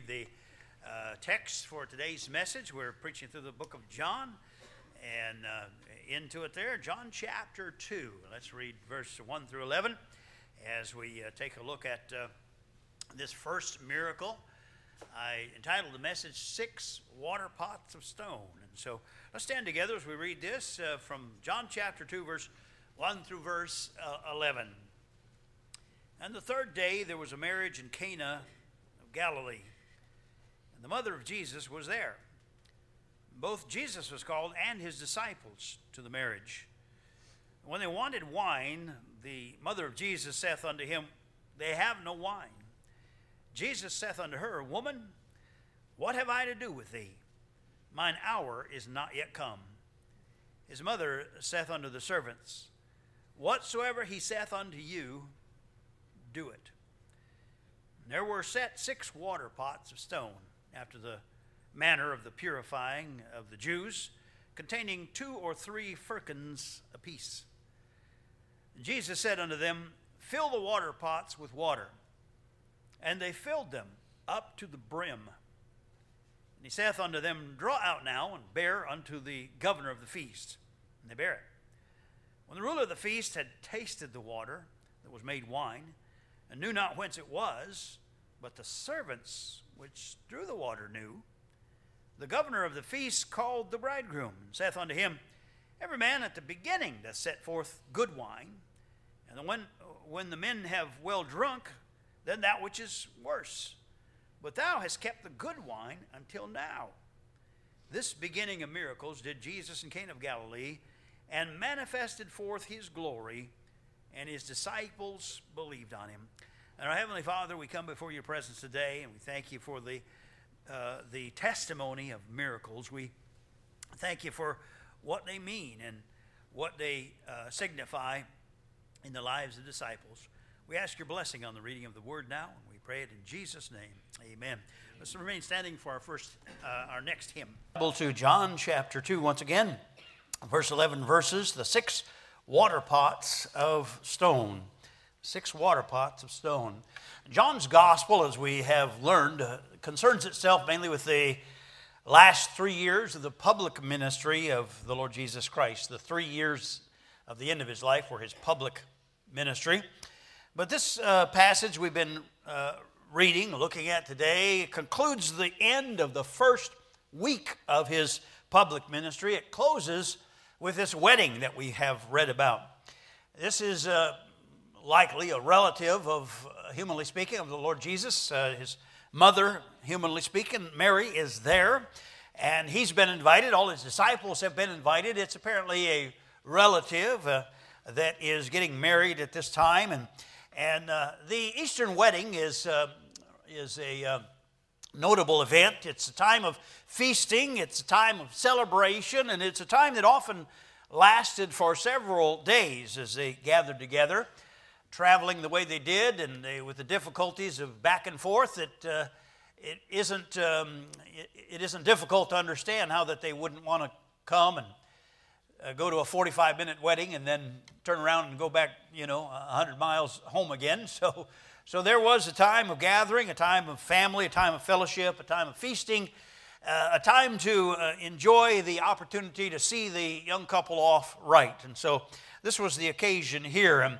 read the uh, text for today's message. We're preaching through the book of John and uh, into it there, John chapter 2. Let's read verse 1 through 11 as we uh, take a look at uh, this first miracle. I entitled the message Six Water Pots of Stone. And so let's stand together as we read this uh, from John chapter 2, verse 1 through verse uh, 11. And the third day there was a marriage in Cana of Galilee, the mother of Jesus was there. Both Jesus was called and his disciples to the marriage. When they wanted wine, the mother of Jesus saith unto him, They have no wine. Jesus saith unto her, Woman, what have I to do with thee? Mine hour is not yet come. His mother saith unto the servants, Whatsoever he saith unto you, do it. There were set six water pots of stone, after the manner of the purifying of the Jews, containing two or three firkins apiece. Jesus said unto them, Fill the water pots with water. And they filled them up to the brim. And he saith unto them, Draw out now and bear unto the governor of the feast. And they bear it. When the ruler of the feast had tasted the water that was made wine, and knew not whence it was, but the servants which drew the water knew. The governor of the feast called the bridegroom, and saith unto him, Every man at the beginning doth set forth good wine, and when, when the men have well drunk, then that which is worse. But thou hast kept the good wine until now. This beginning of miracles did Jesus in Cana of Galilee, and manifested forth his glory, and his disciples believed on him. And our Heavenly Father, we come before your presence today, and we thank you for the, uh, the testimony of miracles. We thank you for what they mean and what they uh, signify in the lives of disciples. We ask your blessing on the reading of the word now, and we pray it in Jesus' name. Amen. Let's remain standing for our first, uh, our next hymn. Bible to John chapter 2 once again, verse 11 verses, the six water pots of stone. Six water pots of stone. John's gospel, as we have learned, concerns itself mainly with the last three years of the public ministry of the Lord Jesus Christ. The three years of the end of his life were his public ministry. But this uh, passage we've been uh, reading, looking at today, concludes the end of the first week of his public ministry. It closes with this wedding that we have read about. This is uh, likely a relative of, uh, humanly speaking, of the Lord Jesus. Uh, his mother, humanly speaking, Mary, is there, and he's been invited. All his disciples have been invited. It's apparently a relative uh, that is getting married at this time, and and uh, the Eastern wedding is, uh, is a uh, notable event. It's a time of feasting, it's a time of celebration, and it's a time that often lasted for several days as they gathered together, traveling the way they did, and they, with the difficulties of back and forth. It, uh, it, isn't, um, it, it isn't difficult to understand how that they wouldn't want to come and uh, go to a 45 minute wedding and then turn around and go back, you know, 100 miles home again. So, so there was a time of gathering, a time of family, a time of fellowship, a time of feasting, uh, a time to uh, enjoy the opportunity to see the young couple off right. And so this was the occasion here. And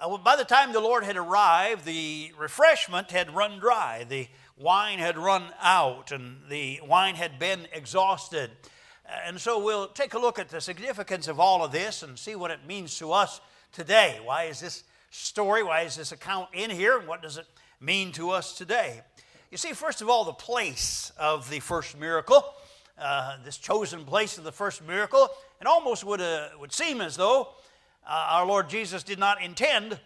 uh, by the time the Lord had arrived, the refreshment had run dry. The wine had run out, and the wine had been exhausted. And so we'll take a look at the significance of all of this and see what it means to us today. Why is this story, why is this account in here, and what does it mean to us today? You see, first of all, the place of the first miracle, uh, this chosen place of the first miracle, it almost would, uh, would seem as though uh, our Lord Jesus did not intend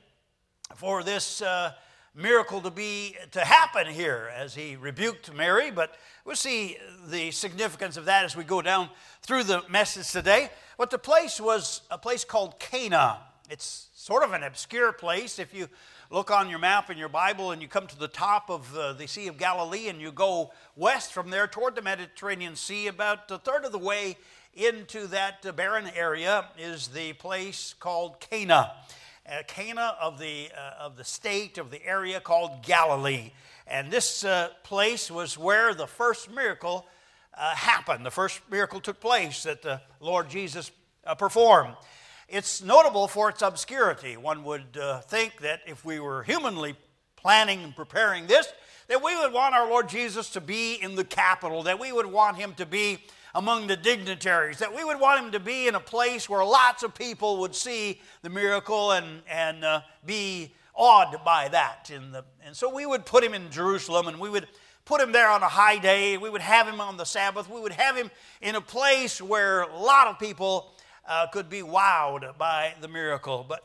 for this uh, miracle to be to happen here as he rebuked Mary, but we'll see the significance of that as we go down through the message today. But the place was a place called Cana. It's sort of an obscure place. If you look on your map in your Bible and you come to the top of uh, the Sea of Galilee and you go west from there toward the Mediterranean Sea, about a third of the way into that barren area is the place called Cana uh, Cana of the, uh, of the state, of the area called Galilee. And this uh, place was where the first miracle uh, happened. The first miracle took place that the Lord Jesus uh, performed. It's notable for its obscurity. One would uh, think that if we were humanly planning and preparing this, that we would want our Lord Jesus to be in the capital, that we would want him to be among the dignitaries, that we would want him to be in a place where lots of people would see the miracle and, and uh, be awed by that. The, and so we would put him in Jerusalem and we would put him there on a high day. We would have him on the Sabbath. We would have him in a place where a lot of people uh, could be wowed by the miracle. But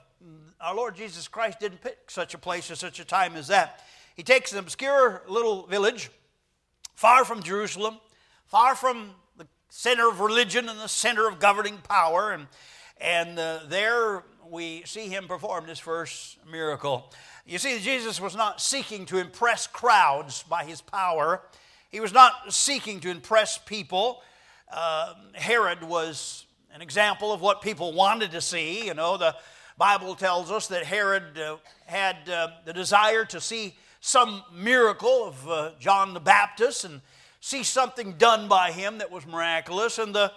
our Lord Jesus Christ didn't pick such a place at such a time as that. He takes an obscure little village far from Jerusalem, far from the center of religion and the center of governing power. And, and uh, there we see him perform this first miracle. You see, Jesus was not seeking to impress crowds by his power, he was not seeking to impress people. Uh, Herod was an example of what people wanted to see. You know, the Bible tells us that Herod uh, had uh, the desire to see some miracle of uh, John the Baptist and see something done by him that was miraculous. And the,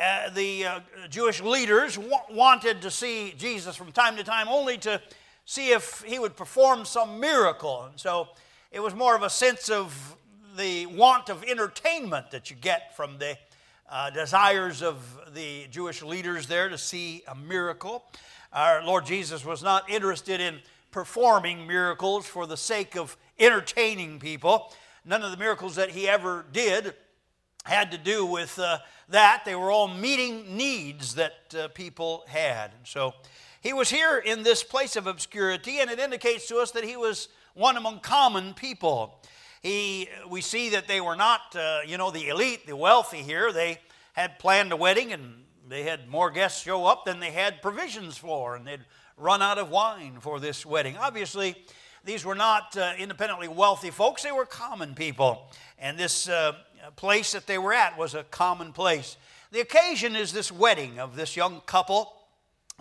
uh, the uh, Jewish leaders wa- wanted to see Jesus from time to time only to see if he would perform some miracle. And so it was more of a sense of the want of entertainment that you get from the uh, desires of the Jewish leaders there to see a miracle. Our Lord Jesus was not interested in performing miracles for the sake of entertaining people. None of the miracles that he ever did had to do with uh, that. They were all meeting needs that uh, people had. And so he was here in this place of obscurity, and it indicates to us that he was one among common people. He, we see that they were not, uh, you know, the elite, the wealthy here. They had planned a wedding and they had more guests show up than they had provisions for, and they'd run out of wine for this wedding. Obviously, these were not uh, independently wealthy folks, they were common people. And this uh, place that they were at was a common place. The occasion is this wedding of this young couple.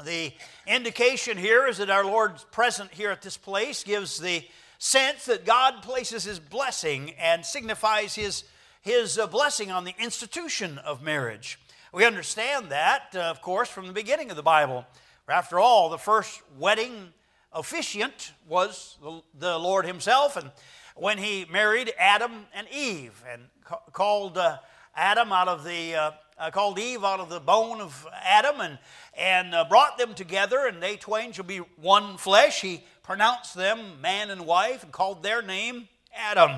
The indication here is that our Lord's present here at this place gives the sense that God places his blessing and signifies his, his uh, blessing on the institution of marriage. We understand that, uh, of course, from the beginning of the Bible. After all, the first wedding officiant was the, Lord himself, and when he married Adam and Eve and ca- called uh, Adam out of the uh, uh, called Eve out of the bone of Adam and and uh, brought them together, and they twain shall be one flesh. He pronounced them man and wife and called their name Adam.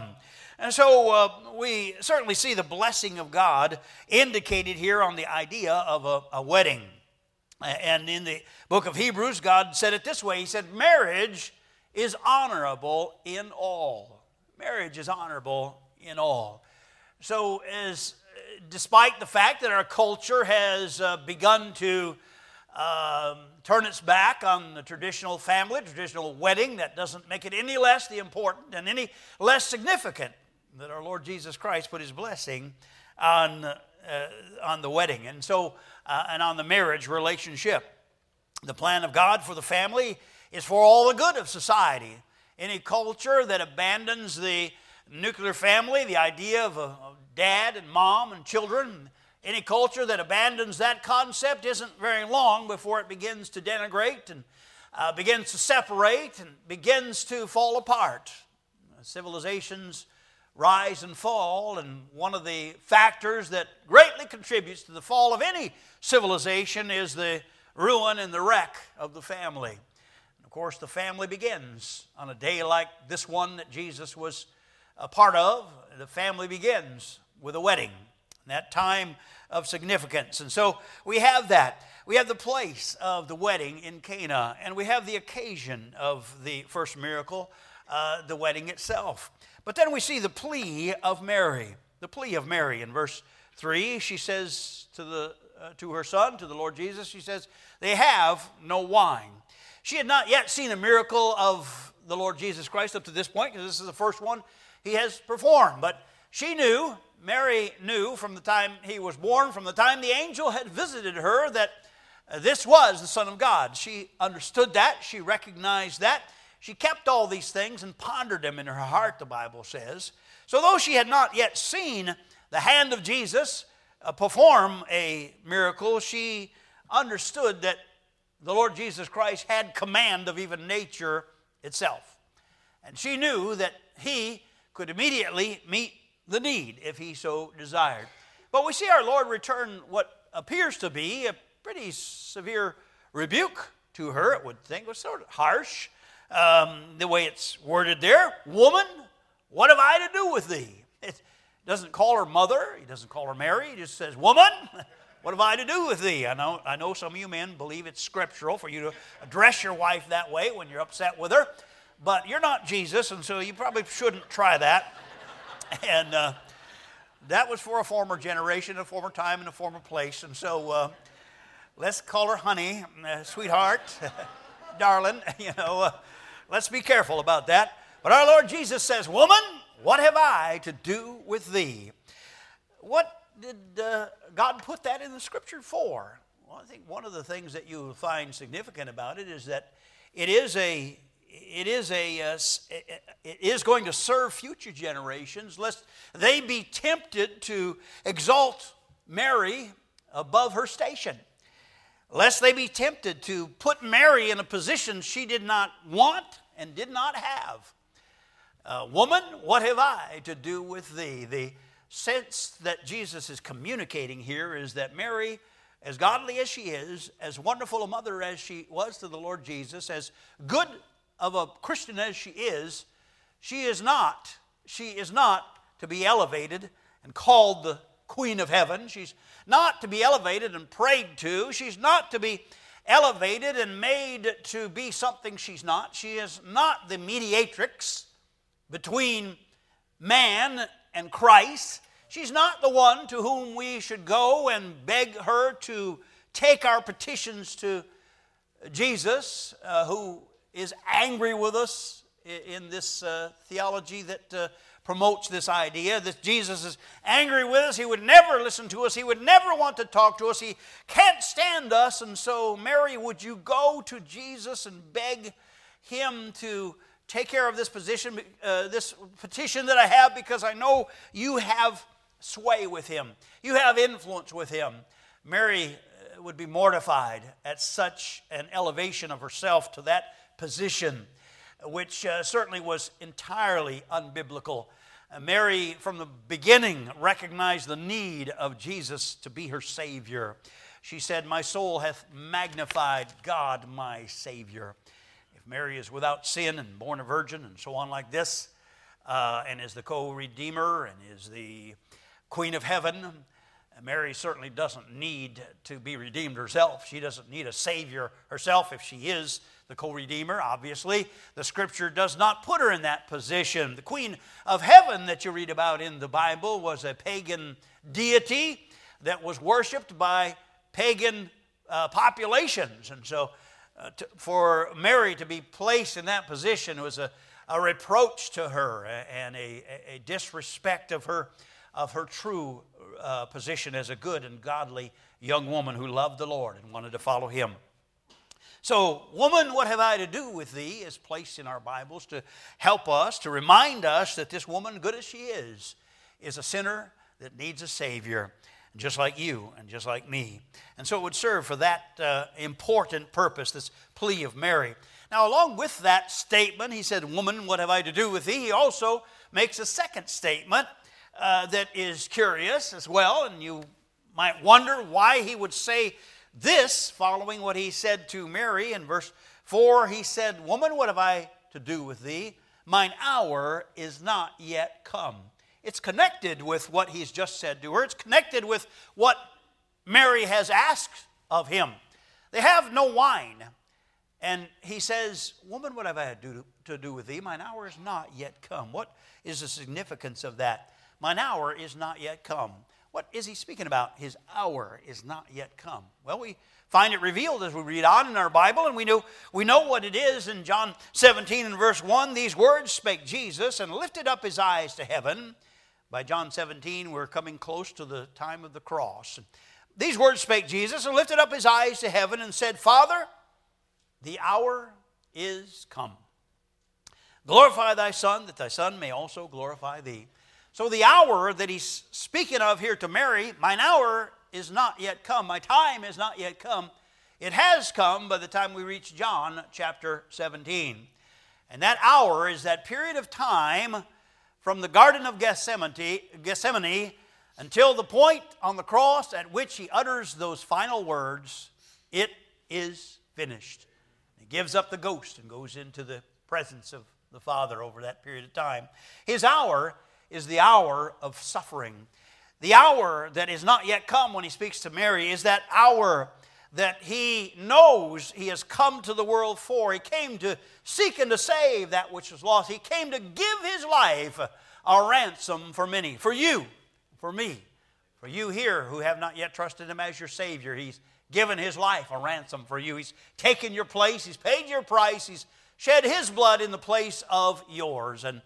And so uh, we certainly see the blessing of God indicated here on the idea of a, a wedding. And in the book of Hebrews, God said it this way He said, Marriage is honorable in all. Marriage is honorable in all. So, as despite the fact that our culture has uh, begun to um, turn its back on the traditional family, traditional wedding. That doesn't make it any less the important and any less significant that our Lord Jesus Christ put His blessing on uh, on the wedding, and so uh, and on the marriage relationship. The plan of God for the family is for all the good of society. Any culture that abandons the nuclear family, the idea of a, dad and mom and children, any culture that abandons that concept isn't very long before it begins to denigrate and uh, begins to separate and begins to fall apart. Civilizations rise and fall, and one of the factors that greatly contributes to the fall of any civilization is the ruin and the wreck of the family. And of course, the family begins on a day like this one that Jesus was a part of. The family begins with a wedding that time of significance. And so we have that. We have the place of the wedding in Cana, and we have the occasion of the first miracle, uh, the wedding itself. But then we see the plea of Mary. The plea of Mary in verse 3, she says to, the, uh, to her son, to the Lord Jesus, she says, They have no wine. She had not yet seen a miracle of the Lord Jesus Christ up to this point, because this is the first one he has performed. But she knew Mary knew from the time he was born, from the time the angel had visited her, that this was the Son of God. She understood that, she recognized that, she kept all these things and pondered them in her heart, the Bible says. So, though she had not yet seen the hand of Jesus uh, perform a miracle, she understood that the Lord Jesus Christ had command of even nature itself. And she knew that he could immediately meet the need if he so desired. But we see our Lord return what appears to be a pretty severe rebuke to her, it would think. Was sort of harsh um, the way it's worded there. Woman, what have I to do with thee? It doesn't call her mother, he doesn't call her Mary, he just says, Woman, what have I to do with thee? I know, I know some of you men believe it's scriptural for you to address your wife that way when you're upset with her, but you're not Jesus, and so you probably shouldn't try that. And uh, that was for a former generation, a former time, and a former place. And so uh, let's call her honey, uh, sweetheart, darling. You know, uh, let's be careful about that. But our Lord Jesus says, Woman, what have I to do with thee? What did uh, God put that in the scripture for? Well, I think one of the things that you find significant about it is that it is a it is a uh, it is going to serve future generations lest they be tempted to exalt Mary above her station lest they be tempted to put Mary in a position she did not want and did not have uh, woman what have I to do with thee the sense that Jesus is communicating here is that Mary as godly as she is, as wonderful a mother as she was to the Lord Jesus, as good of a Christian as she is, she is not, she is not to be elevated and called the Queen of Heaven. She's not to be elevated and prayed to. She's not to be elevated and made to be something she's not. She is not the mediatrix between man and Christ. She's not the one to whom we should go and beg her to take our petitions to Jesus, uh, who is angry with us in this uh, theology that uh, promotes this idea that Jesus is angry with us. He would never listen to us. He would never want to talk to us. He can't stand us. And so, Mary, would you go to Jesus and beg him to take care of this position, uh, this petition that I have, because I know you have sway with him, you have influence with him. Mary uh, would be mortified at such an elevation of herself to that position, which uh, certainly was entirely unbiblical. Uh, Mary, from the beginning, recognized the need of Jesus to be her Savior. She said, My soul hath magnified God, my Savior. If Mary is without sin and born a virgin and so on, like this, uh, and is the co redeemer and is the Queen of Heaven, Mary certainly doesn't need to be redeemed herself. She doesn't need a Savior herself if she is the co redeemer, obviously. The scripture does not put her in that position. The Queen of Heaven that you read about in the Bible was a pagan deity that was worshiped by pagan uh, populations. And so uh, to, for Mary to be placed in that position was a, a reproach to her and a, a disrespect of her, of her true uh, position as a good and godly young woman who loved the Lord and wanted to follow Him. So, woman, what have I to do with thee is placed in our Bibles to help us, to remind us that this woman, good as she is, is a sinner that needs a Savior, just like you and just like me. And so it would serve for that uh, important purpose, this plea of Mary. Now, along with that statement, he said, Woman, what have I to do with thee? He also makes a second statement uh, that is curious as well, and you might wonder why he would say this, following what he said to Mary in verse 4, he said, Woman, what have I to do with thee? Mine hour is not yet come. It's connected with what he's just said to her, it's connected with what Mary has asked of him. They have no wine. And he says, Woman, what have I to do with thee? Mine hour is not yet come. What is the significance of that? Mine hour is not yet come. What is he speaking about? His hour is not yet come. Well, we find it revealed as we read on in our Bible, and we know, we know what it is in John 17 and verse 1. These words spake Jesus and lifted up his eyes to heaven. By John 17, we're coming close to the time of the cross. These words spake Jesus and lifted up his eyes to heaven and said, Father, the hour is come. Glorify thy Son, that thy Son may also glorify thee. So, the hour that he's speaking of here to Mary, mine hour is not yet come. My time is not yet come. It has come by the time we reach John chapter 17. And that hour is that period of time from the Garden of Gethsemane, Gethsemane until the point on the cross at which he utters those final words, It is finished. He gives up the ghost and goes into the presence of the Father over that period of time. His hour is the hour of suffering. The hour that is not yet come when he speaks to Mary is that hour that he knows he has come to the world for. He came to seek and to save that which was lost. He came to give his life a ransom for many, for you, for me, for you here who have not yet trusted him as your Savior. He's given his life a ransom for you. He's taken your place, he's paid your price, he's shed his blood in the place of yours. And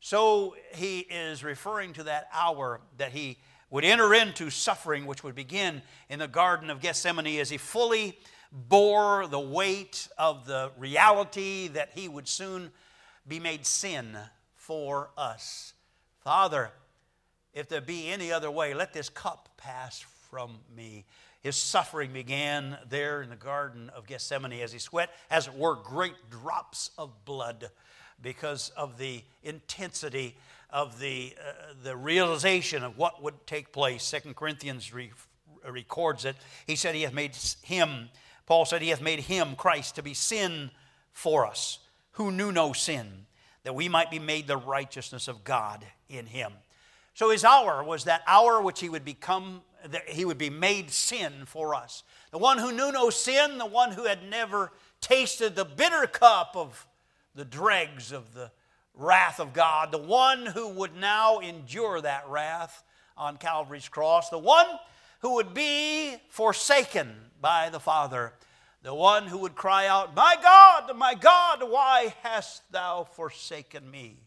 so he is referring to that hour that he would enter into suffering, which would begin in the Garden of Gethsemane as he fully bore the weight of the reality that he would soon be made sin for us. Father, if there be any other way, let this cup pass from me. His suffering began there in the Garden of Gethsemane as he sweat, as it were, great drops of blood because of the intensity of the, uh, the realization of what would take place. Second Corinthians re- records it. He said he hath made him, Paul said he hath made him, Christ, to be sin for us, who knew no sin, that we might be made the righteousness of God in him. So his hour was that hour which he would become, that he would be made sin for us. The one who knew no sin, the one who had never tasted the bitter cup of the dregs of the wrath of God, the one who would now endure that wrath on Calvary's cross, the one who would be forsaken by the Father, the one who would cry out, My God, my God, why hast thou forsaken me?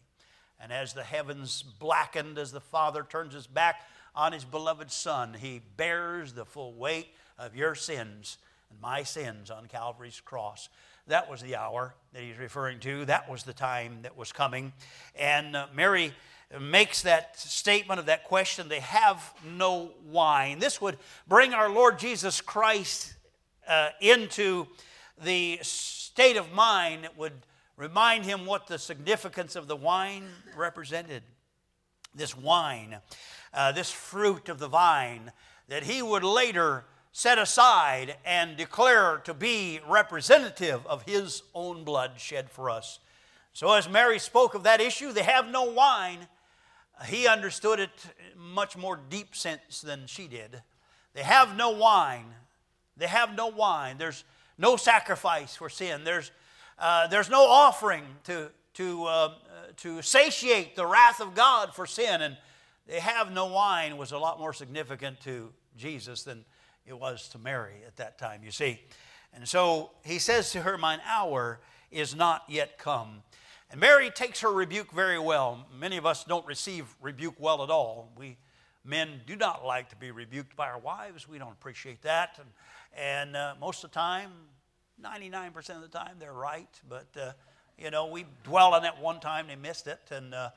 And as the heavens blackened, as the Father turns his back on his beloved Son, he bears the full weight of your sins and my sins on Calvary's cross. That was the hour that he's referring to. That was the time that was coming. And uh, Mary makes that statement of that question they have no wine. This would bring our Lord Jesus Christ uh, into the state of mind that would remind him what the significance of the wine represented. This wine, uh, this fruit of the vine, that he would later set aside and declare to be representative of his own blood shed for us. So, as Mary spoke of that issue, they have no wine. He understood it much more deep sense than she did. They have no wine. They have no wine. There's no sacrifice for sin. There's, uh, there's no offering to, to, uh, to satiate the wrath of God for sin. And they have no wine was a lot more significant to Jesus than it was to Mary at that time, you see. And so he says to her, Mine hour is not yet come. And Mary takes her rebuke very well. Many of us don't receive rebuke well at all. We men do not like to be rebuked by our wives. We don't appreciate that. And, and uh, most of the time, 99% of the time, they're right. But, uh, you know, we dwell on it one time, they missed it. And uh,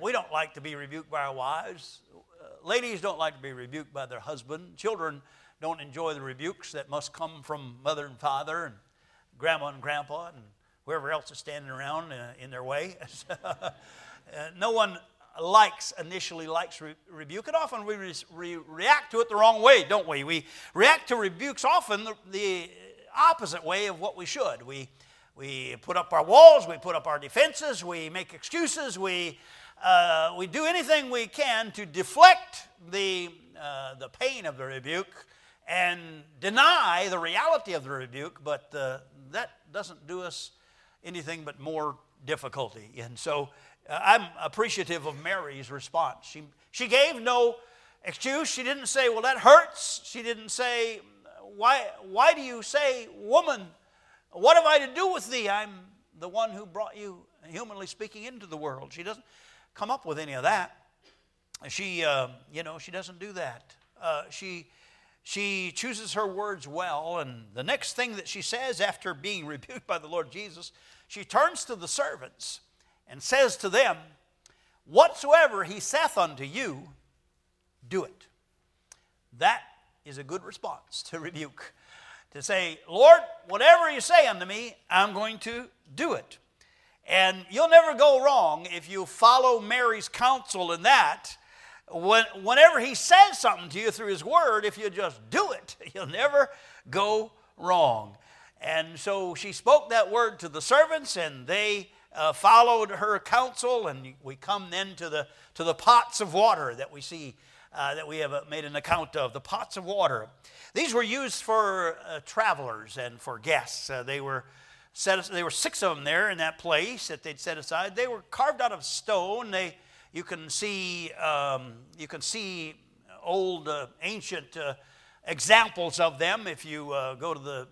we don't like to be rebuked by our wives. Uh, ladies don't like to be rebuked by their husband. Children don't enjoy the rebukes that must come from mother and father and grandma and grandpa and whoever else is standing around uh, in their way. uh, no one likes initially likes re- rebuke. And often we re- re- react to it the wrong way don't we? We react to rebukes often the, the, opposite way of what we should. We we put up our walls we put up our defenses we make excuses we uh, we do anything we can to deflect the uh, the pain of the rebuke and deny the reality of the rebuke, but uh, that doesn't do us anything but more difficulty. And so uh, I'm appreciative of Mary's response. She, she gave no excuse. She didn't say, Well, that hurts. She didn't say, Why, why do you say, Woman, what have I to do with thee? I'm the one who brought you, humanly speaking, into the world. She doesn't come up with any of that. She, uh, you know, she doesn't do that. Uh, she she chooses her words well, and the next thing that she says after being rebuked by the Lord Jesus, she turns to the servants and says to them, Whatsoever he saith unto you, do it. That is a good response to rebuke. To say, Lord, whatever you say unto me, I'm going to do it. And you'll never go wrong if you follow Mary's counsel in that. When, whenever he says something to you through his word, if you just do it, you'll never go wrong. And so she spoke that word to the servants, and they uh, followed her counsel. And we come then to the, to the pots of water that we see uh, that we have uh, made an account of the pots of water. These were used for uh, travelers and for guests. Uh, they were set. There were six of them there in that place that they'd set aside. They were carved out of stone. They, you can see, um, you can see old, uh, ancient uh, examples of them if you go to the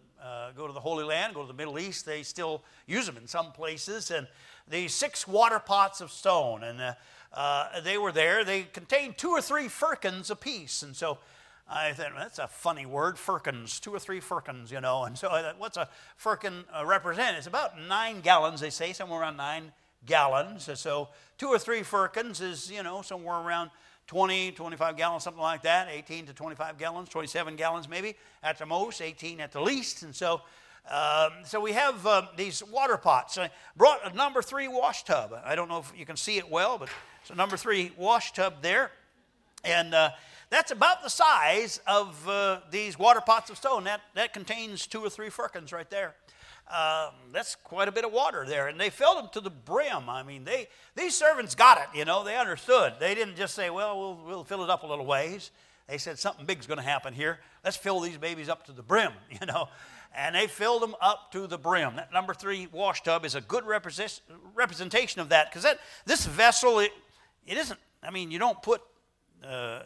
go to the Holy Land, go to the Middle East. They still use them in some places, and these six water pots of stone and uh, they were there. They contained two or three firkins apiece. And so I thought, well, that's a funny word, firkins, two or three firkins, you know. And so I thought, what's a firkin uh, represent? It's about nine gallons, they say, somewhere around nine gallons. So two or three firkins is, you know, somewhere around 20, 25 gallons, something like that, 18 to 25 gallons, 27 gallons maybe at the most, 18 at the least. And so um, so we have uh, these water pots. I brought a number three wash tub. I don't know if you can see it well, but it's a number three wash tub there. And uh, that's about the size of uh, these water pots of stone. That, that contains two or three firkins right there. Um, that's quite a bit of water there. And they filled them to the brim. I mean, they, these servants got it, you know, they understood. They didn't just say, well, we'll, we'll fill it up a little ways. They said, something big's going to happen here. Let's fill these babies up to the brim, you know and they filled them up to the brim. That number three wash tub is a good represent, representation of that because that this vessel it, it isn't. I mean, you don't put uh,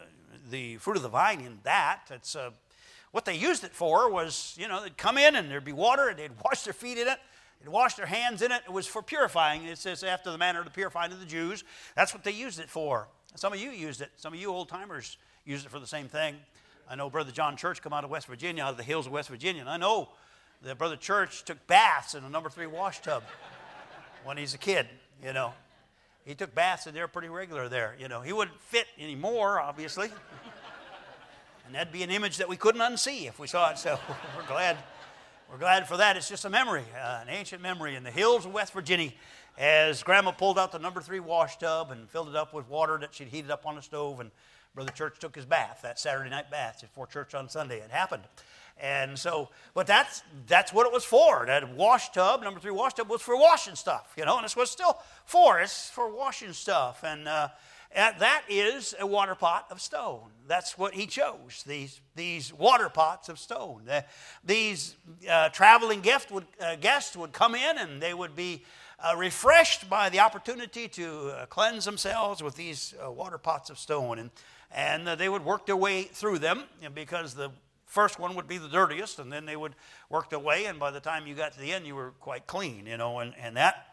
the fruit of the vine in that. It's uh, what they used it for was you know they'd come in and there'd be water and they'd wash their feet in it. They'd wash their hands in it. It was for purifying. It says after the manner of the purifying of the Jews. That's what they used it for. Some of you used it. Some of you old timers used it for the same thing. I know Brother John Church come out of West Virginia, out of the hills of West Virginia, and I know that Brother Church took baths in a number three wash tub when he's a kid, you know. He took baths in there pretty regular there, you know. He wouldn't fit anymore, obviously. And that'd be an image that we couldn't unsee if we saw it, so we're glad. We're glad for that. It's just a memory, uh, an ancient memory in the hills of West Virginia as Grandma pulled out the number three wash tub and filled it up with water that she'd heated up on the stove and Brother Church took his bath, that Saturday night bath before church on Sunday. It happened. And so, but that's that's what it was for. That wash tub, number three wash tub, was for washing stuff, you know, and it's what still for. It's for washing stuff. And, uh, and that is a water pot of stone. That's what he chose, these, these water pots of stone. The, these uh, traveling gift would, uh, guests would come in and they would be uh, refreshed by the opportunity to uh, cleanse themselves with these uh, water pots of stone. And and uh, they would work their way through them because the first one would be the dirtiest, and then they would work their way, and by the time you got to the end, you were quite clean, you know, and, and that.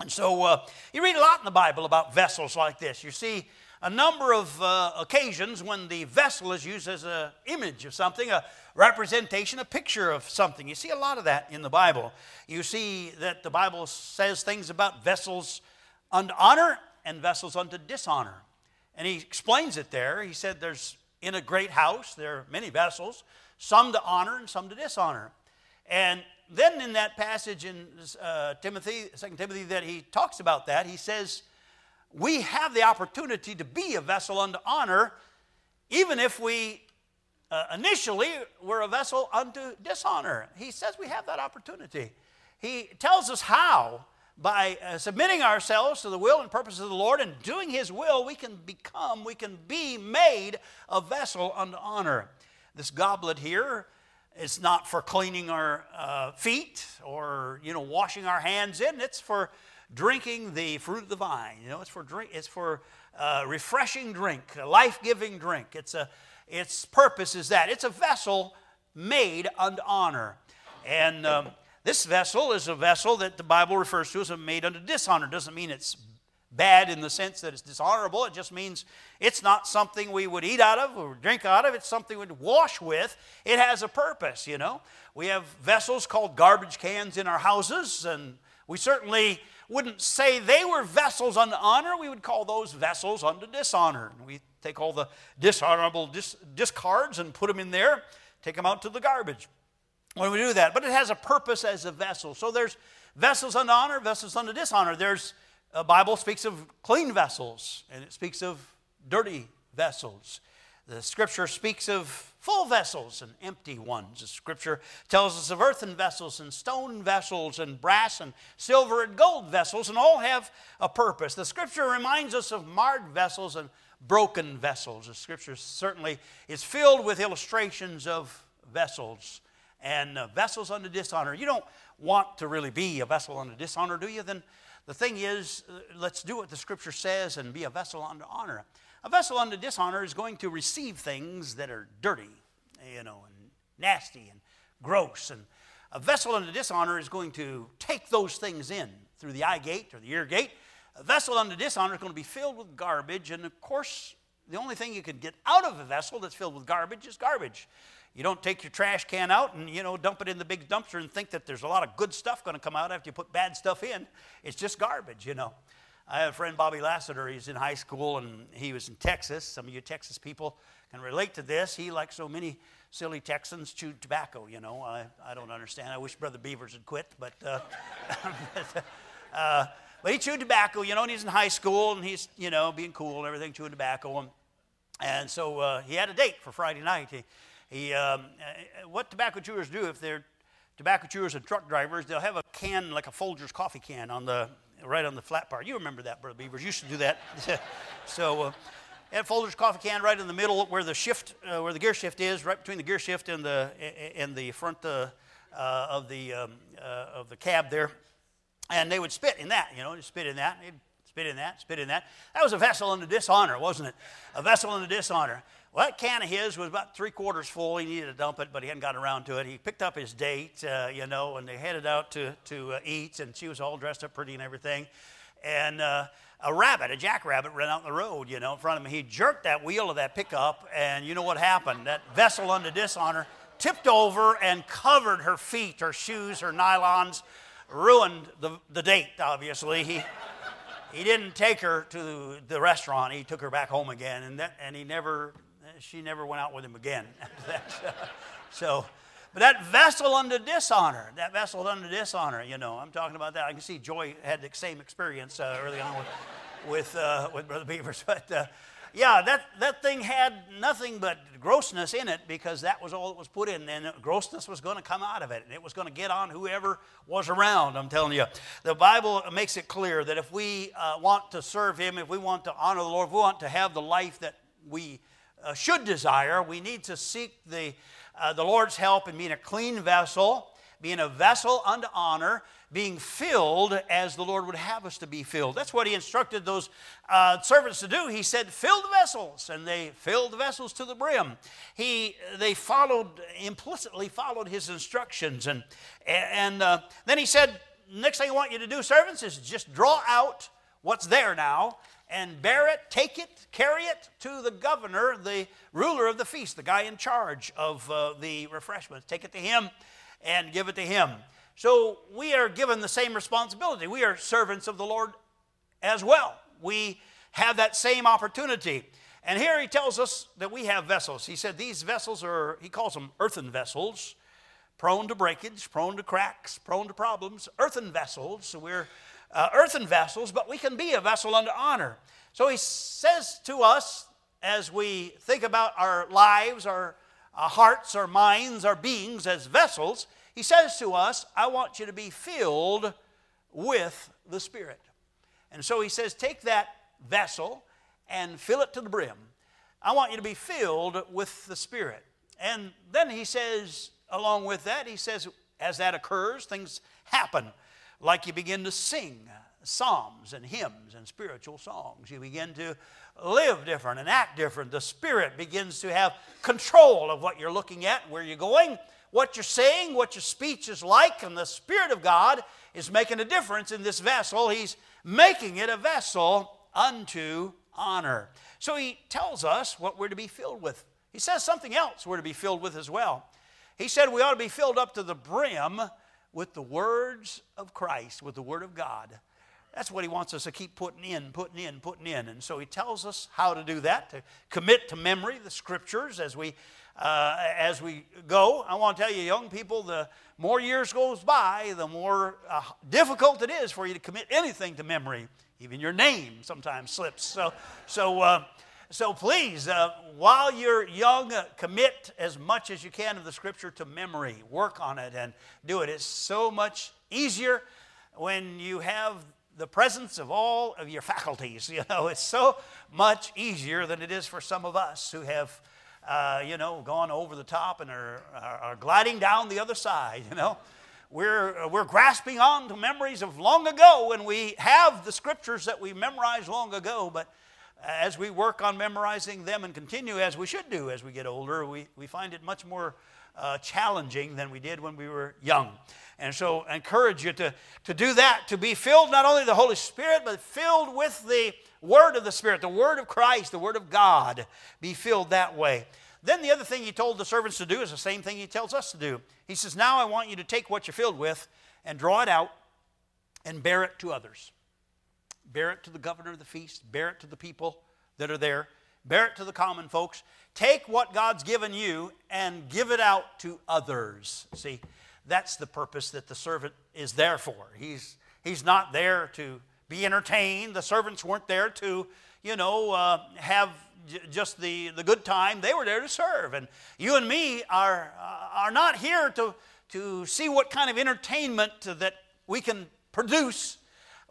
And so uh, you read a lot in the Bible about vessels like this. You see a number of uh, occasions when the vessel is used as an image of something, a representation, a picture of something. You see a lot of that in the Bible. You see that the Bible says things about vessels unto honor and vessels unto dishonor. And he explains it there. He said there's in a great house, there are many vessels, some to honor and some to dishonor. And then in that passage in uh, Timothy, 2 Timothy, that he talks about that, he says, We have the opportunity to be a vessel unto honor, even if we uh, initially were a vessel unto dishonor. He says we have that opportunity. He tells us how by uh, submitting ourselves to the will and purpose of the Lord and doing His will, we can become, we can be made a vessel unto honor. This goblet here is not for cleaning our uh, feet or you know washing our hands in. It's for drinking the fruit of the vine. You know, it's for drink. It's for uh, refreshing drink, a life-giving drink. It's a its purpose is that it's a vessel made unto honor, and. Um, this vessel is a vessel that the Bible refers to as a made unto dishonor. Doesn't mean it's bad in the sense that it's dishonorable. It just means it's not something we would eat out of or drink out of. It's something we'd wash with. It has a purpose, you know. We have vessels called garbage cans in our houses, and We certainly wouldn't say they were vessels unto honor. We would call those vessels unto dishonor. We take all the dishonorable dis- discards and put them in there, take them out to the garbage when we do that. But it has a purpose as a vessel. So there's vessels unto honor, vessels unto dishonor. There's a Bible speaks of clean vessels, and it speaks of dirty vessels. The scripture speaks of full vessels and empty ones. The scripture tells us of earthen vessels and stone vessels and brass and silver and gold vessels, and all have a purpose. The scripture reminds us of marred vessels and broken vessels. The scripture certainly is filled with illustrations of vessels and uh, vessels under dishonor. You don't want to really be a vessel under dishonor, do you? Then the thing is, uh, let's do what the scripture says and be a vessel unto honor. A vessel unto dishonor is going to receive things that are dirty, you know, and nasty and gross. And a vessel unto dishonor is going to take those things in through the eye gate or the ear gate. A vessel unto dishonor is going to be filled with garbage. And of course, the only thing you can get out of a vessel that's filled with garbage is garbage. You don't take your trash can out and you know dump it in the big dumpster and think that there's a lot of good stuff going to come out after you put bad stuff in. It's just garbage, you know. I have a friend Bobby Lassiter. He's in high school and he was in Texas. Some of you Texas people can relate to this. He, like so many silly Texans, chewed tobacco. You know, I, I don't understand. I wish Brother Beavers had quit, but. Uh, uh, but he chewed tobacco, you know, and he's in high school and he's, you know, being cool and everything, chewing tobacco. And, and so uh, he had a date for Friday night. He, he, um, uh, what tobacco chewers do if they're tobacco chewers and truck drivers, they'll have a can like a Folgers coffee can on the right on the flat part. You remember that, Brother Beavers? You used to do that. so, uh, Folgers coffee can right in the middle where the shift, uh, where the gear shift is, right between the gear shift and the and the front uh, uh, of the um, uh, of the cab there, and they would spit in that. You know, spit in that. They'd spit in that. Spit in that. That was a vessel into dishonor, wasn't it? A vessel into dishonor. Well, that can of his was about three quarters full. He needed to dump it, but he hadn't gotten around to it. He picked up his date, uh, you know, and they headed out to, to uh, eat, and she was all dressed up pretty and everything. And uh, a rabbit, a jackrabbit, ran out in the road, you know, in front of him. He jerked that wheel of that pickup, and you know what happened? That vessel under dishonor tipped over and covered her feet, her shoes, her nylons, ruined the, the date, obviously. He, he didn't take her to the restaurant. He took her back home again, and, that, and he never she never went out with him again so, but that vessel unto dishonor, that vessel unto dishonor, you know, I'm talking about that. I can see Joy had the same experience uh, early on with, with, uh, with Brother Beavers. But uh, yeah, that, that thing had nothing but grossness in it because that was all that was put in. And grossness was going to come out of it. And it was going to get on whoever was around, I'm telling you. The Bible makes it clear that if we uh, want to serve Him, if we want to honor the Lord, if we want to have the life that we uh, should desire. We need to seek the, uh, the Lord's help in being a clean vessel, being a vessel unto honor, being filled as the Lord would have us to be filled. That's what He instructed those uh, servants to do. He said, Fill the vessels, and they filled the vessels to the brim. He, they followed, implicitly followed His instructions. And, and uh, then He said, Next thing I want you to do, servants, is just draw out what's there now and bear it, take it, carry it to the governor, the ruler of the feast, the guy in charge of uh, the refreshments. Take it to him and give it to him. So we are given the same responsibility. We are servants of the Lord as well. We have that same opportunity. And here he tells us that we have vessels. He said these vessels are, he calls them earthen vessels, prone to breakage, prone to cracks, prone to problems. Earthen vessels. So we're uh, earthen vessels, but we can be a vessel unto honor. So he says to us as we think about our lives, our, our hearts, our minds, our beings as vessels, he says to us, I want you to be filled with the Spirit. And so he says, take that vessel and fill it to the brim. I want you to be filled with the Spirit. And then he says, along with that, he says, as that occurs, things happen like you begin to sing psalms and hymns and spiritual songs. You begin to live different and act different. The Spirit begins to have control of what you're looking at, where you're going, what you're saying, what your speech is like, and the Spirit of God is making a difference in this vessel. He's making it a vessel unto honor. So he tells us what we're to be filled with. He says something else we're to be filled with as well. He said we ought to be filled up to the brim with the words of Christ, with the Word of God. That's what he wants us to keep putting in, putting in, putting in. And so he tells us how to do that, to commit to memory the scriptures as we, uh, as we go. I want to tell you, young people, the more years goes by, the more uh, difficult it is for you to commit anything to memory. Even your name sometimes slips. So, so, uh, so please, uh, while you're young, uh, commit as much as you can of the scripture to memory. Work on it and do it. It's so much easier when you have the presence of all of your faculties. You know, it's so much easier than it is for some of us who have, uh, you know, gone over the top and are, are, are, gliding down the other side, you know. We're, we're grasping on to memories of long ago and we have the scriptures that we memorized long ago, but as we work on memorizing them and continue as we should do as we get older, we, we find it much more uh, challenging than we did when we were young. And so I encourage you to, to do that, to be filled not only the Holy Spirit, but filled with the Word of the Spirit, the Word of Christ, the Word of God. Be filled that way. Then the other thing he told the servants to do is the same thing he tells us to do. He says, Now I want you to take what you're filled with and draw it out and bear it to others. Bear it to the governor of the feast, bear it to the people that are there, bear it to the common folks. Take what God's given you and give it out to others. See, that's the purpose that the servant is there for. He's, he's not there to be entertained. The servants weren't there to, you know, uh, have j- just the, the good time. They were there to serve. And you and me are, uh, are not here to, to see what kind of entertainment that we can produce.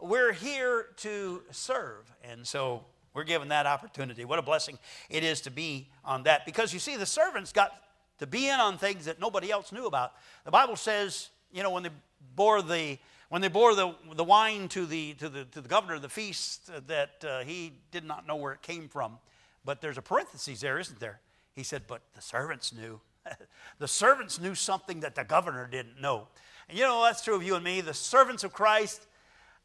We're here to serve. And so we're given that opportunity. What a blessing it is to be on that. Because you see, the servants got to be in on things that nobody else knew about. The Bible says, you know, when they bore the when they bore the, the wine to the, to, the, to the governor of the feast, uh, that uh, he did not know where it came from. But there's a parenthesis there, isn't there? He said, but the servants knew. the servants knew something that the governor didn't know. And you know, that's true of you and me. The servants of Christ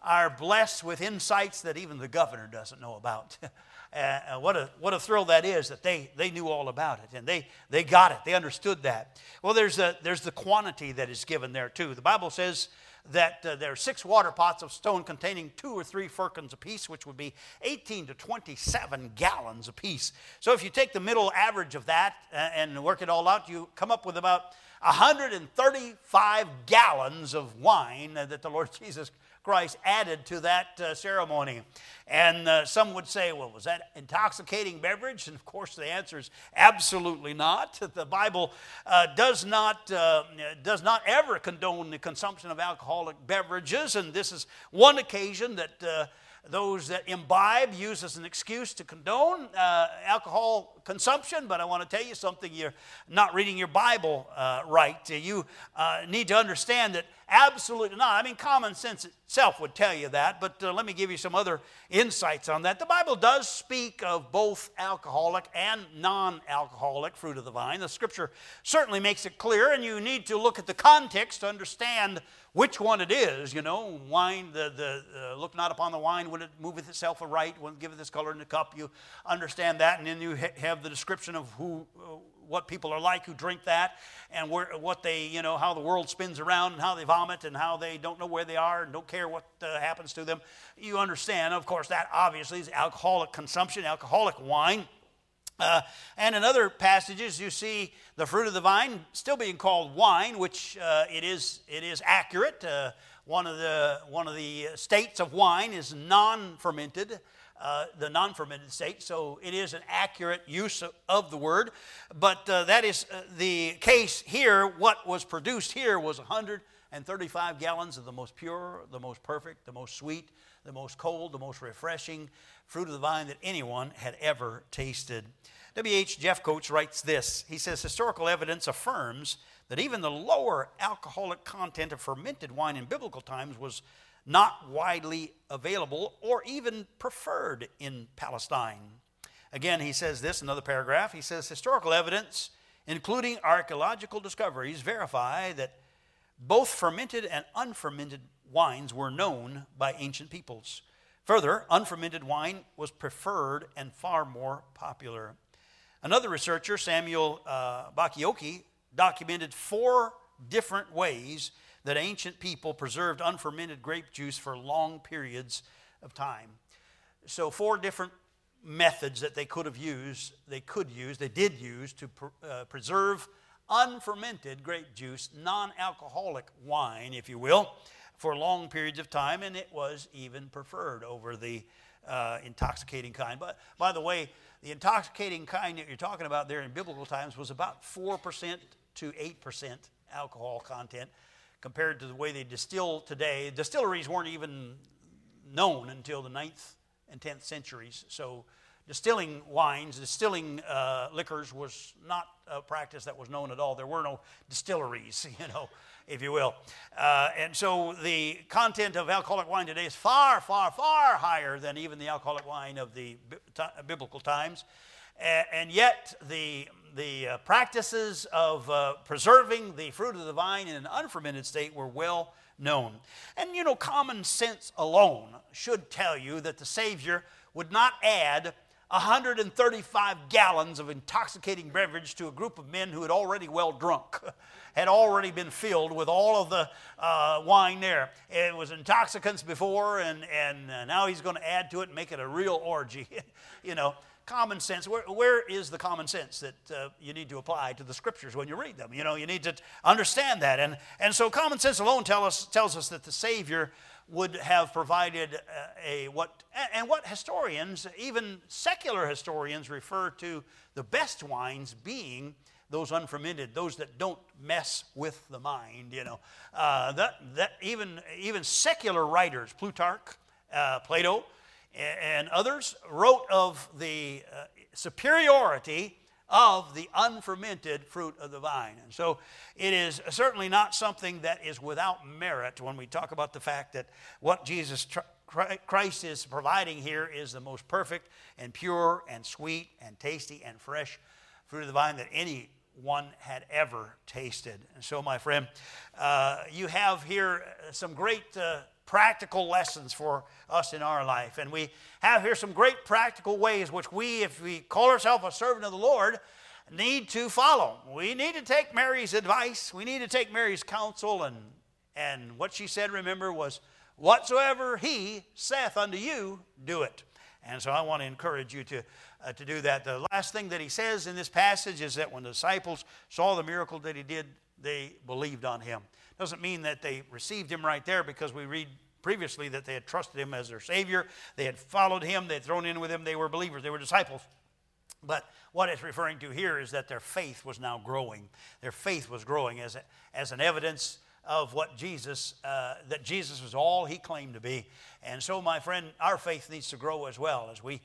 are blessed with insights that even the governor doesn't know about. Uh, uh, what, a, what a thrill that is that they, they knew all about it and they, they got it. They understood that. Well, there's, a, there's the quantity that is given there too. The Bible says that uh, there are six water pots of stone containing two or three firkins apiece, which would be 18 to 27 gallons apiece. So if you take the middle average of that uh, and work it all out, you come up with about 135 gallons of wine that the Lord Jesus Christ added to that uh, ceremony. And uh, some would say, well, was that intoxicating beverage? And of course, the answer is absolutely not. The Bible uh, does, not, uh, does not ever condone the consumption of alcoholic beverages. And this is one occasion that uh, those that imbibe use as an excuse to condone uh, alcohol consumption, but I want to tell you something you're not reading your Bible uh, right. You uh, need to understand that absolutely not. I mean, common sense itself would tell you that, but uh, let me give you some other insights on that. The Bible does speak of both alcoholic and non alcoholic fruit of the vine. The scripture certainly makes it clear, and you need to look at the context to understand which one it is. You know, wine, the, the uh, look not upon the wine when it moveth itself aright, when it giveth its color in the cup. You understand that, and then you ha- have the description of who. Uh, what people are like who drink that and where, what they, you know, how the world spins around and how they vomit and how they don't know where they are and don't care what uh, happens to them. You understand, of course, that obviously is alcoholic consumption, alcoholic wine. Uh, and in other passages, you see the fruit of the vine still being called wine, which uh, it, is, it is accurate. Uh, one, of the, one of the states of wine is non fermented. Uh, the non fermented state, so it is an accurate use of, of the word. But uh, that is uh, the case here. What was produced here was 135 gallons of the most pure, the most perfect, the most sweet, the most cold, the most refreshing fruit of the vine that anyone had ever tasted. W.H. Jeffcoat writes this He says, Historical evidence affirms that even the lower alcoholic content of fermented wine in biblical times was not widely available or even preferred in Palestine. Again, he says this, another paragraph. He says, Historical evidence, including archaeological discoveries, verify that both fermented and unfermented wines were known by ancient peoples. Further, unfermented wine was preferred and far more popular. Another researcher, Samuel uh, Bacchiocchi, documented four different ways that ancient people preserved unfermented grape juice for long periods of time. So, four different methods that they could have used, they could use, they did use to uh, preserve unfermented grape juice, non alcoholic wine, if you will, for long periods of time, and it was even preferred over the uh, intoxicating kind. But by the way, the intoxicating kind that you're talking about there in biblical times was about 4% to 8% alcohol content compared to the way they distill today. Distilleries weren't even known until the 9th and 10th centuries. So distilling wines, distilling uh, liquors was not a practice that was known at all. There were no distilleries, you know, if you will. Uh, and so the content of alcoholic wine today is far, far, far higher than even the alcoholic wine of the biblical times. And yet, the, the uh, practices of uh, preserving the fruit of the vine in an unfermented state were well known. And you know, common sense alone should tell you that the Savior would not add 135 gallons of intoxicating beverage to a group of men who had already well drunk, had already been filled with all of the uh, wine there. It was intoxicants before, and, and uh, now he's going to add to it and make it a real orgy. you know, common sense. Where, where is the common sense that uh, you need to apply to the scriptures when you read them? You know, you need to understand that. And, and so common sense alone tell us, tells us that the Savior would have provided a, a what and what historians even secular historians refer to the best wines being those unfermented those that don't mess with the mind you know. Uh, that, that even even secular writers plutarch uh, plato and others wrote of the uh, superiority of the unfermented fruit of the vine. And so it is certainly not something that is without merit when we talk about the fact that what Jesus Christ is providing here is the most perfect and pure and sweet and tasty and fresh fruit of the vine that anyone had ever tasted. And so, my friend, uh, you have here some great uh, practical lessons for us in our life. And we have here some great practical ways which we, if we call ourselves a servant of the Lord, need to follow. We need to take Mary's advice. We need to take Mary's counsel. And, and what she said, remember, was, Whatsoever he saith unto you, do it. And so I want to encourage you to, uh, to do that. The last thing that he says in this passage is that when the disciples saw the miracle that he did, they believed on him. Doesn't mean that they received him right there because we read previously that they had trusted him as their Savior, they had followed him, they had thrown in with him, they were believers, they were disciples. But what it's referring to here is that their faith was now growing. Their faith was growing as, as an evidence of what Jesus, uh, that Jesus was all he claimed to be. And so, my friend, our faith needs to grow as well as we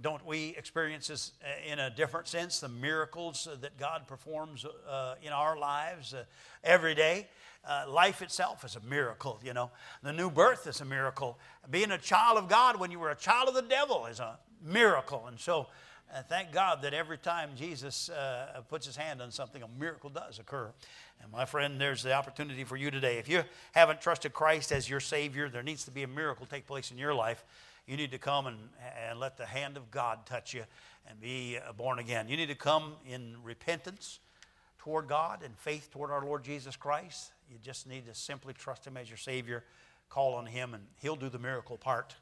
don't we experience this uh, in a different sense the miracles that god performs uh, in our lives uh, every day uh, life itself is a miracle you know. The new birth is a miracle. Being a child of god when you were a child of the devil is a miracle. And so uh, thank god that every time jesus uh, puts his hand on something a miracle does occur. And my friend there's the opportunity for you today. If you haven't trusted christ as your savior there needs to be a miracle take place in your life. You need to come and, and let the hand of God touch you and be uh, born again. You need to come in repentance toward God and faith toward our Lord Jesus Christ. You just need to simply trust Him as your Savior, call on Him, and He'll do the miracle part.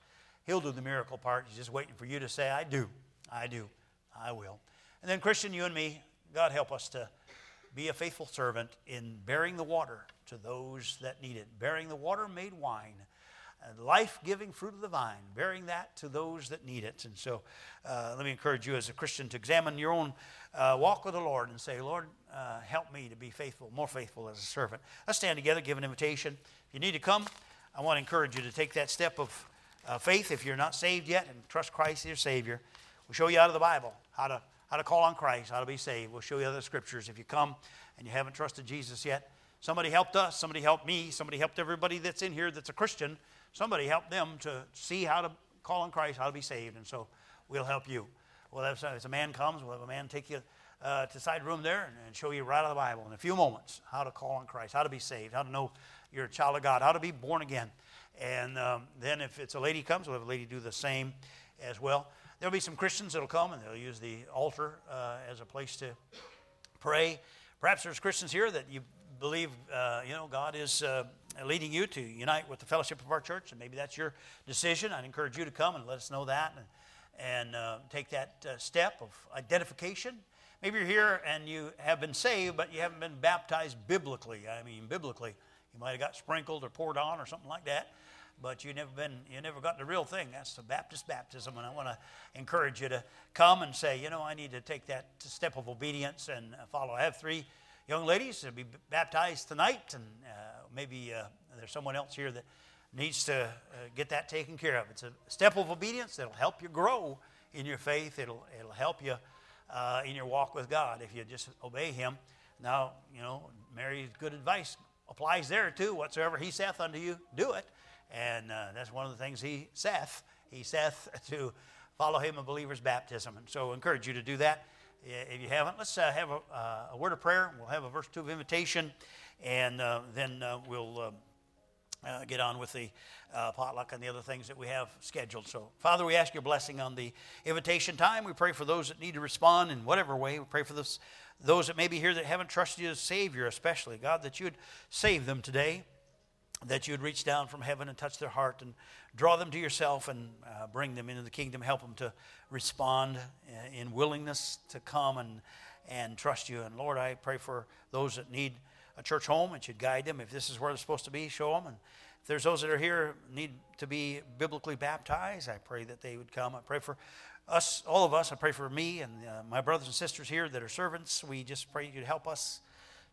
He'll do the miracle part. He's just waiting for you to say, I do, I do, I will. And then, Christian, you and me, God help us to be a faithful servant in bearing the water to those that need it, bearing the water made wine life giving fruit of the vine, bearing that to those that need it. And so uh, let me encourage you as a Christian to examine your own uh, walk with the Lord and say, Lord, uh, help me to be faithful, more faithful as a servant. Let's stand together, give an invitation. If you need to come, I want to encourage you to take that step of uh, faith if you're not saved yet and trust Christ as your Savior. We'll show you out of the Bible how to, how to call on Christ, how to be saved. We'll show you other scriptures. If you come and you haven't trusted Jesus yet, somebody helped us, somebody helped me, somebody helped everybody that's in here that's a Christian somebody helped them to see how to call on Christ, how to be saved. And so we'll help you. Well, if a man comes, we'll have a man take you uh, to side room there and, and, show you right out of the Bible in a few moments how to call on Christ, how to be saved, how to know you're a child of God, how to be born again. And um, then if it's a lady comes, we'll have a lady do the same as well. There'll be some Christians that'll come and they'll use the altar uh, as a place to pray. Perhaps there's Christians here that you believe, uh, you know, God is uh, leading you to unite with the fellowship of our church, and maybe that's your decision, I'd encourage you to come and let us know that and, and uh, take that uh, step of identification. Maybe you're here and you have been saved, but you haven't been baptized biblically. I mean, biblically. You might have got sprinkled or poured on or something like that, but you never been, you never got the real thing. That's the Baptist baptism, and I want to encourage you to come and say, you know, I need to take that step of obedience and follow. I have three young ladies to be baptized tonight, and uh, maybe uh, there's someone else here that needs to uh, get that taken care of. It's a step of obedience that'll help you grow in your faith. It'll it'll help you uh, in your walk with God if you just obey Him. Now, you know, Mary's good advice applies there too. Whatsoever He saith unto you, do it, and uh, that's one of the things He saith. He saith to follow Him in believer's baptism, and so I encourage you to do that. If you haven't, let's uh, have a, uh, a, word of prayer. We'll have a verse two of invitation, and uh, then uh, we'll uh, uh, get on with the potluck and the other things that we have scheduled. So, Father, we ask your blessing on the invitation time. We pray for those that need to respond in whatever way. We pray for this, those that may be here that haven't trusted you as Savior, especially. God, that you would save them today that you would reach down from heaven and touch their heart and draw them to yourself and uh, bring them into the kingdom. Help them to respond uh, in willingness to come and, and trust you. And Lord, I pray for those that need a church home and should guide them. If this is where they're supposed to be, show them. And if there's those that are here need to be biblically baptized, I pray that they would come. I pray for us, all of us. I pray for me and uh, my brothers and sisters here that are servants. We just pray you'd help us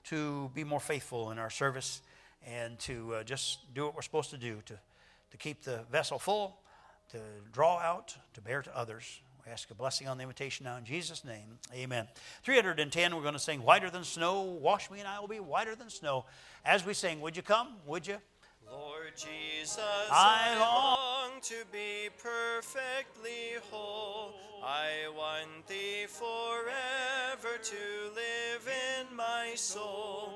to be more faithful in our service and to uh, just do what we're supposed to do to, to keep the vessel full, to draw out, to bear to others. We ask a blessing on the invitation now in Jesus' name. Amen. 310, we're going to sing Whiter Than Snow. Wash me and I will be whiter than snow. As we sing, would you come? Would you? Lord Jesus, I, I long to be perfectly whole. I want thee forever to live in my soul.